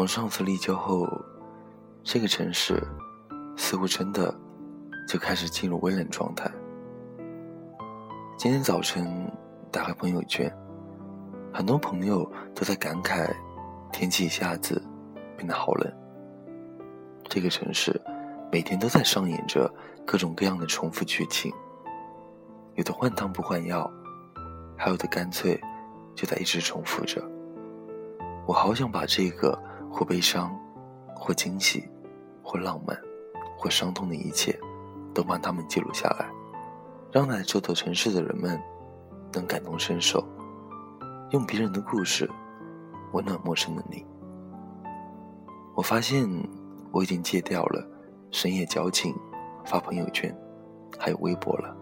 从上次立秋后，这个城市似乎真的就开始进入微冷状态。今天早晨打开朋友圈，很多朋友都在感慨天气一下子变得好冷。这个城市每天都在上演着各种各样的重复剧情，有的换汤不换药，还有的干脆就在一直重复着。我好想把这个或悲伤、或惊喜、或浪漫、或伤痛的一切，都帮他们记录下来。让来这座城市的人们能感同身受，用别人的故事温暖陌生的你。我发现我已经戒掉了深夜矫情、发朋友圈，还有微博了。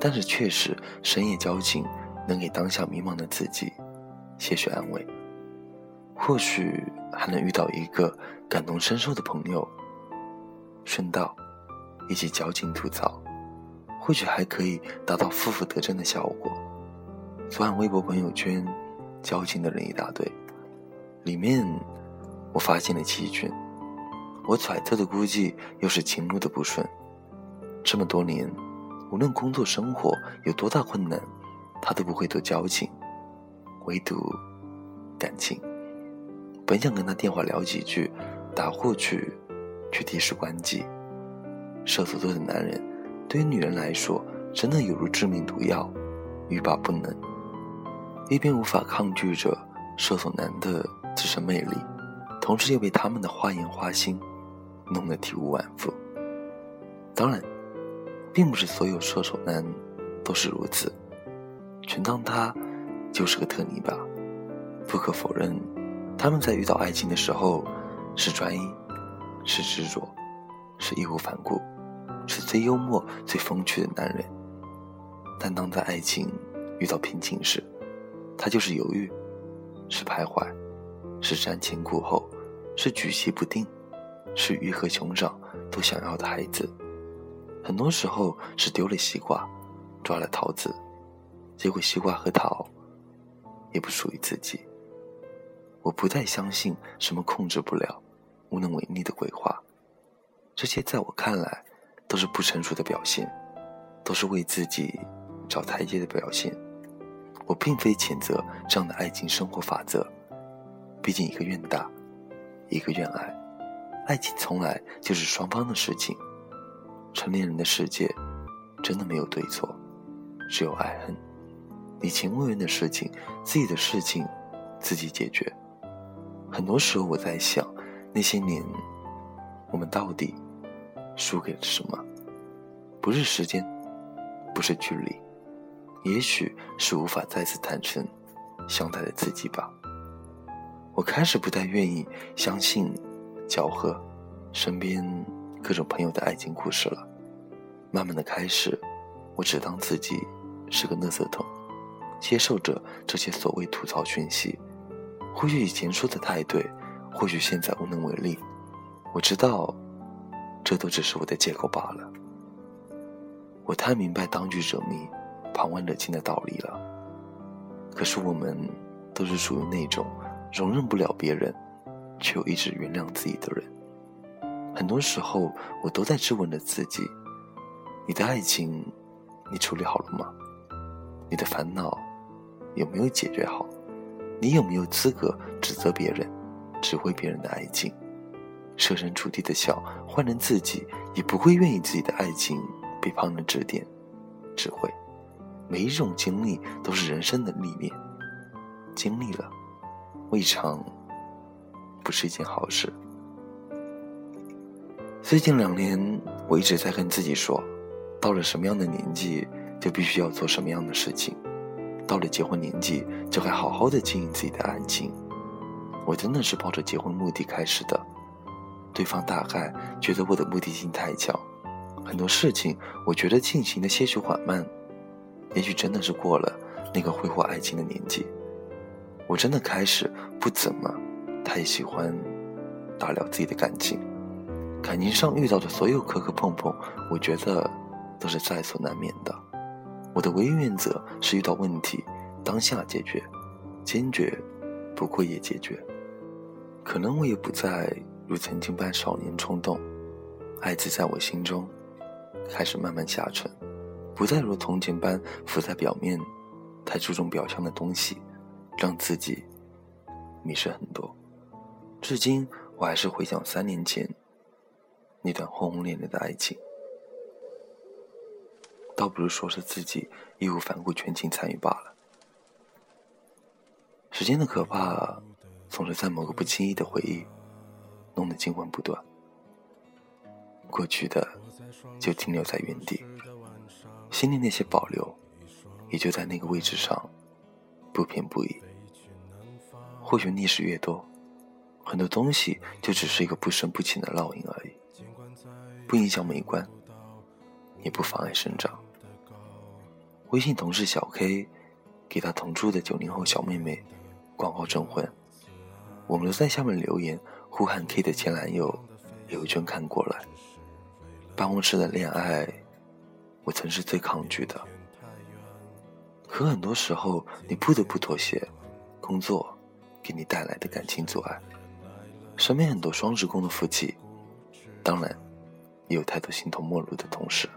但是确实，深夜矫情能给当下迷茫的自己些许安慰，或许还能遇到一个感同身受的朋友，顺道一起矫情吐槽。或许还可以达到负负得正的效果。昨晚微博朋友圈，矫情的人一大堆，里面我发现了齐军。我揣测的估计又是情路的不顺。这么多年，无论工作生活有多大困难，他都不会多矫情，唯独感情。本想跟他电话聊几句，打过去，却提示关机。射手座的男人。对于女人来说，真的犹如致命毒药，欲罢不能。一边无法抗拒着射手男的自身魅力，同时又被他们的花言花心弄得体无完肤。当然，并不是所有射手男都是如此，全当他就是个特例吧。不可否认，他们在遇到爱情的时候是专一，是执着，是义无反顾。是最幽默、最风趣的男人，但当在爱情遇到瓶颈时，他就是犹豫，是徘徊，是瞻前顾后，是举棋不定，是鱼和熊掌都想要的孩子。很多时候是丢了西瓜，抓了桃子，结果西瓜和桃也不属于自己。我不再相信什么控制不了、无能为力的鬼话，这些在我看来。都是不成熟的表现，都是为自己找台阶的表现。我并非谴责这样的爱情生活法则，毕竟一个愿打，一个愿挨，爱情从来就是双方的事情。成年人的世界，真的没有对错，只有爱恨。你情我愿的事情，自己的事情，自己解决。很多时候我在想，那些年，我们到底？输给了什么？不是时间，不是距离，也许是无法再次坦诚相待的自己吧。我开始不太愿意相信搅和身边各种朋友的爱情故事了。慢慢的开始，我只当自己是个垃圾桶，接受着这些所谓吐槽讯息。或许以前说的太对，或许现在无能为力。我知道。这都只是我的借口罢了。我太明白“当局者迷，旁观者清”的道理了。可是我们都是属于那种容忍不了别人，却又一直原谅自己的人。很多时候，我都在质问着自己：你的爱情，你处理好了吗？你的烦恼有没有解决好？你有没有资格指责别人，指挥别人的爱情？设身处地的想，换成自己也不会愿意自己的爱情被旁人指点、指挥。每一种经历都是人生的历练，经历了，未尝不是一件好事。最近两年，我一直在跟自己说，到了什么样的年纪，就必须要做什么样的事情；到了结婚年纪，就该好好的经营自己的爱情。我真的是抱着结婚目的开始的。对方大概觉得我的目的性太强，很多事情我觉得进行的些许缓慢，也许真的是过了那个挥霍爱情的年纪。我真的开始不怎么太喜欢打聊自己的感情，感情上遇到的所有磕磕碰碰，我觉得都是在所难免的。我的唯一原则是遇到问题当下解决，坚决不过夜解决。可能我也不再如曾经般少年冲动，爱字在我心中开始慢慢下沉，不再如从前般浮在表面，太注重表象的东西，让自己迷失很多。至今我还是回想三年前那段轰轰烈烈的爱情，倒不如说是自己义无反顾、全情参与罢了。时间的可怕。总是在某个不经意的回忆，弄得惊魂不断。过去的就停留在原地，心里那些保留，也就在那个位置上，不偏不倚。或许历史越多，很多东西就只是一个不深不浅的烙印而已，不影响美观，也不妨碍生长。微信同事小 K 给他同住的九零后小妹妹广告征婚。我们都在下面留言呼喊 K 的前男友刘娟看过来。办公室的恋爱，我曾是最抗拒的。可很多时候，你不得不妥协，工作给你带来的感情阻碍。身边很多双职工的夫妻，当然也有太多形同陌路的同事。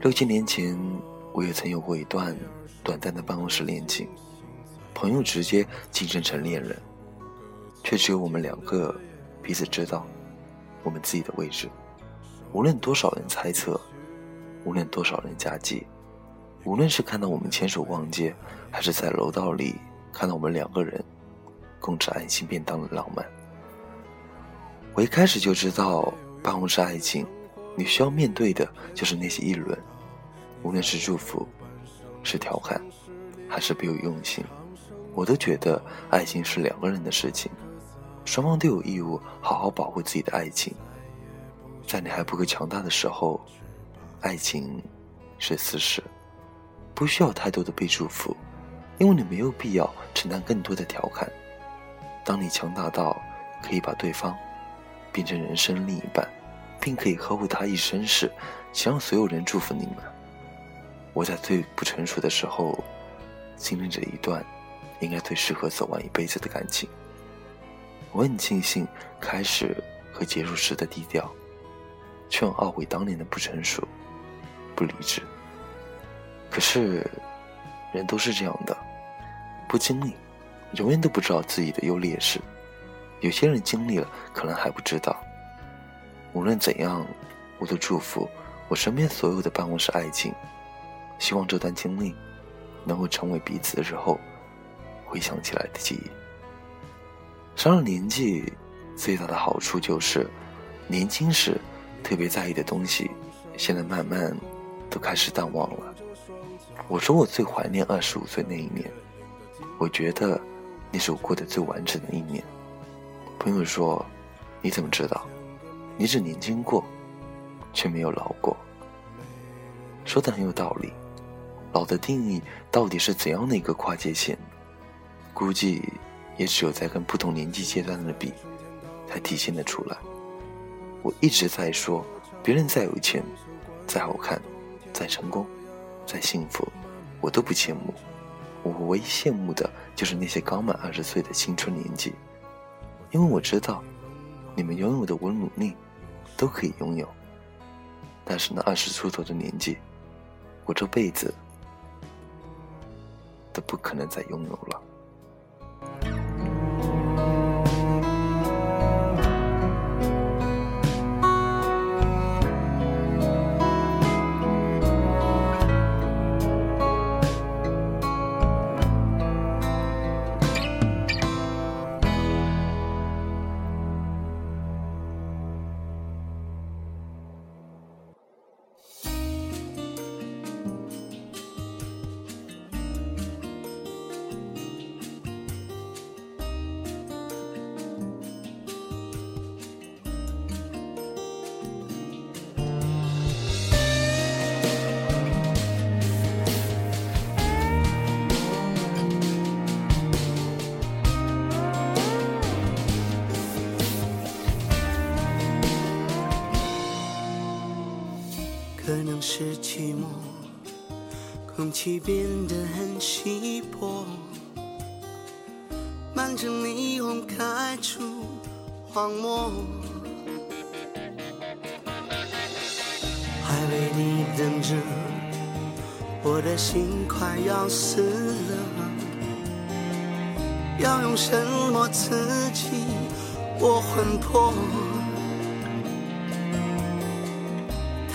六七年前，我也曾有过一段短暂的办公室恋情，朋友直接晋升成恋人。却只有我们两个彼此知道我们自己的位置。无论多少人猜测，无论多少人夹击，无论是看到我们牵手逛街，还是在楼道里看到我们两个人共吃爱心便当的浪漫，我一开始就知道，办公室爱情，你需要面对的就是那些议论，无论是祝福，是调侃，还是别有用心，我都觉得爱情是两个人的事情。双方都有义务好好保护自己的爱情，在你还不够强大的时候，爱情是私事，不需要太多的被祝福，因为你没有必要承担更多的调侃。当你强大到可以把对方变成人生另一半，并可以呵护他一生时，请让所有人祝福你们。我在最不成熟的时候，经历着一段应该最适合走完一辈子的感情。我很庆幸开始和结束时的低调，却很懊悔当年的不成熟、不理智。可是，人都是这样的，不经历，永远都不知道自己的优劣势。有些人经历了，可能还不知道。无论怎样，我都祝福我身边所有的办公室爱情，希望这段经历能够成为彼此日后回想起来的记忆。上了年纪，最大的好处就是，年轻时特别在意的东西，现在慢慢都开始淡忘了。我说我最怀念二十五岁那一年，我觉得那是我过得最完整的一年。朋友说：“你怎么知道？你只年轻过，却没有老过。”说的很有道理。老的定义到底是怎样的一个跨界线？估计。也只有在跟不同年纪阶段的比，才体现得出来。我一直在说，别人再有钱、再好看、再成功、再幸福，我都不羡慕。我唯一羡慕的就是那些刚满二十岁的青春年纪，因为我知道，你们拥有的我努力都可以拥有。但是那二十出头的年纪，我这辈子不可能再拥有了。是寂寞，空气变得很稀薄，漫着霓虹开出荒漠，还为你等着，我的心快要死了，要用什么刺激我魂魄？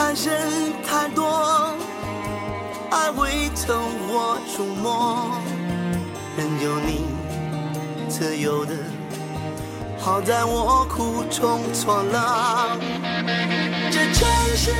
爱人太多，爱会透我触摸，任由你。自由的，好在我苦中作乐。这城市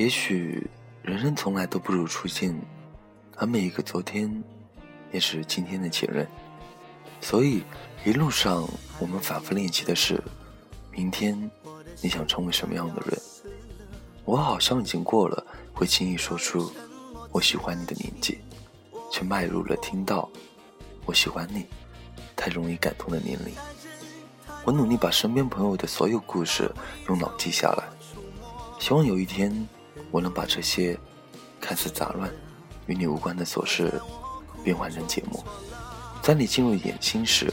也许人生从来都不如初见，而每一个昨天，也是今天的前任。所以一路上我们反复练习的是：明天你想成为什么样的人？我好像已经过了会轻易说出我喜欢你的年纪，却迈入了听到我喜欢你太容易感动的年龄。我努力把身边朋友的所有故事用脑记下来，希望有一天。我能把这些看似杂乱、与你无关的琐事变换成节目，在你进入眼心时，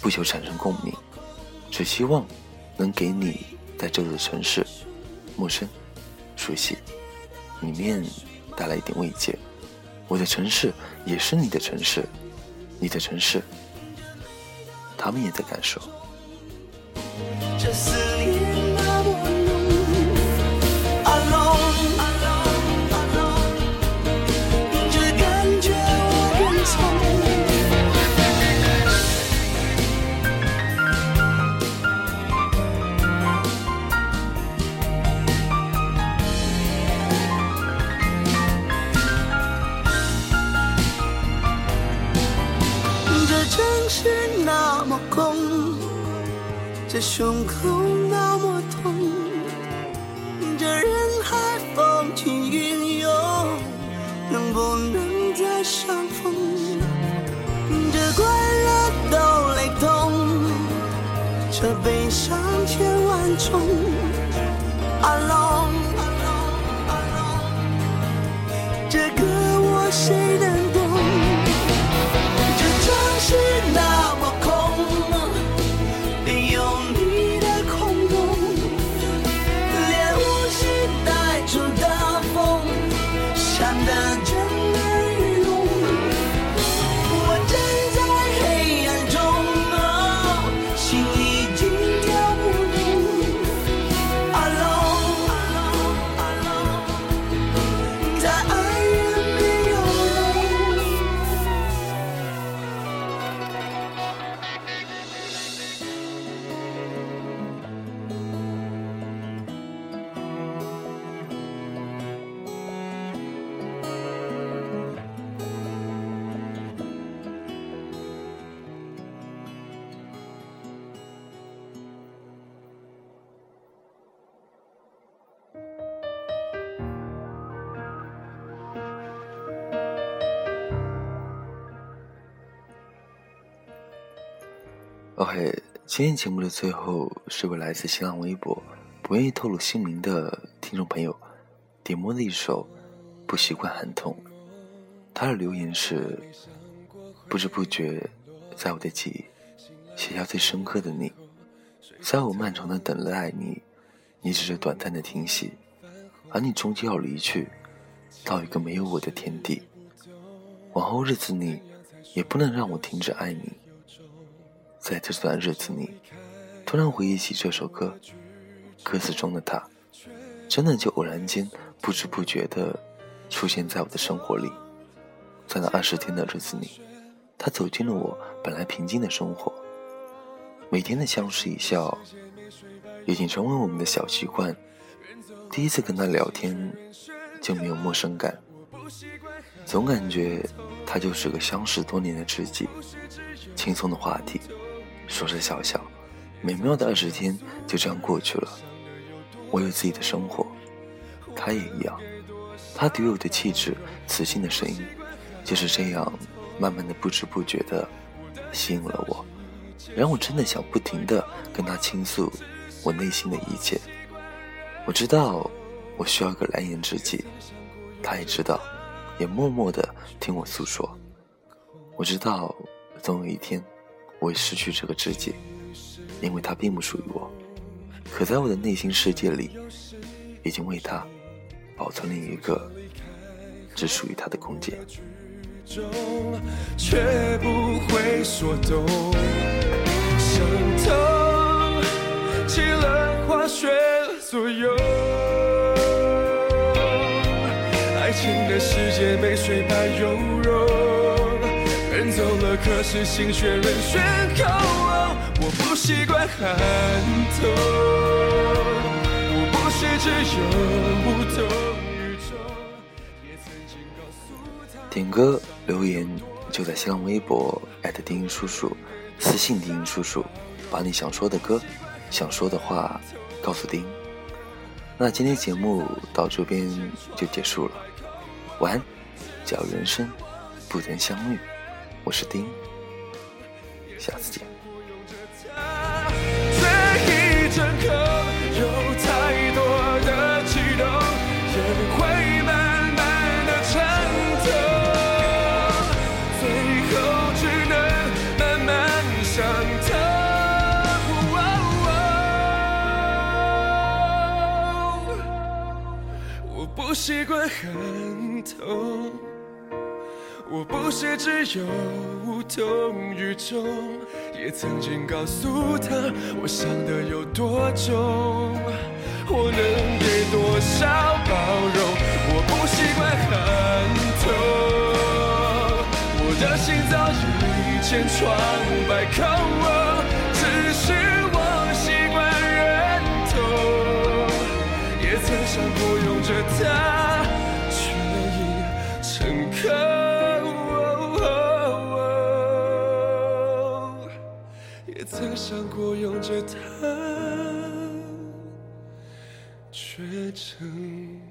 不求产生共鸣，只希望能给你在这座城市陌生、熟悉里面带来一点慰藉。我的城市也是你的城市，你的城市，他们也在感受。胸口那么痛，这人海风起云涌，能不能再相逢？这快乐都雷同，这悲伤千万种。Alone，这歌我谁能 OK，今天节目的最后是位来自新浪微博不愿意透露姓名的听众朋友点播的一首《不习惯喊痛》。他的留言是：不知不觉，在我的记忆写下最深刻的你，在我漫长的等待你，你只是短暂的停息，而你终究要离去，到一个没有我的天地。往后日子里，也不能让我停止爱你。在这段日子里，突然回忆起这首歌，歌词中的他，真的就偶然间不知不觉的出现在我的生活里。在那二十天的日子里，他走进了我本来平静的生活，每天的相视一笑，已经成为我们的小习惯。第一次跟他聊天，就没有陌生感。总感觉他就是个相识多年的知己。轻松的话题，说说笑笑，美妙的二十天就这样过去了。我有自己的生活，他也一样。他独有的气质、磁性的声音，就是这样慢慢的、不知不觉的吸引了我，让我真的想不停的跟他倾诉我内心的一切。我知道我需要个蓝颜知己，他也知道，也默默的听我诉说。我知道。总有一天，我会失去这个知己，因为他并不属于我。可在我的内心世界里，已经为他保存了一个只属于他的空间。却不会说动，像痛起了化学作用。爱情的世界没水白油肉。可是心却仍悬空。我不习惯寒透，我不是只有无动于衷。点歌留言就在新浪微博丁音叔叔，私信丁音叔叔，把你想说的歌、想说的话告诉丁。那今天节目到这边就结束了，晚安，假如人生不曾相遇。我是丁，下次见。不习惯很痛。我不是只有无动于衷，也曾经告诉他我想的有多重，我能给多少包容？我不习惯寒痛，我的心早已千疮百孔，只是我习惯忍痛，也曾想过拥着它，想过拥着它，却成。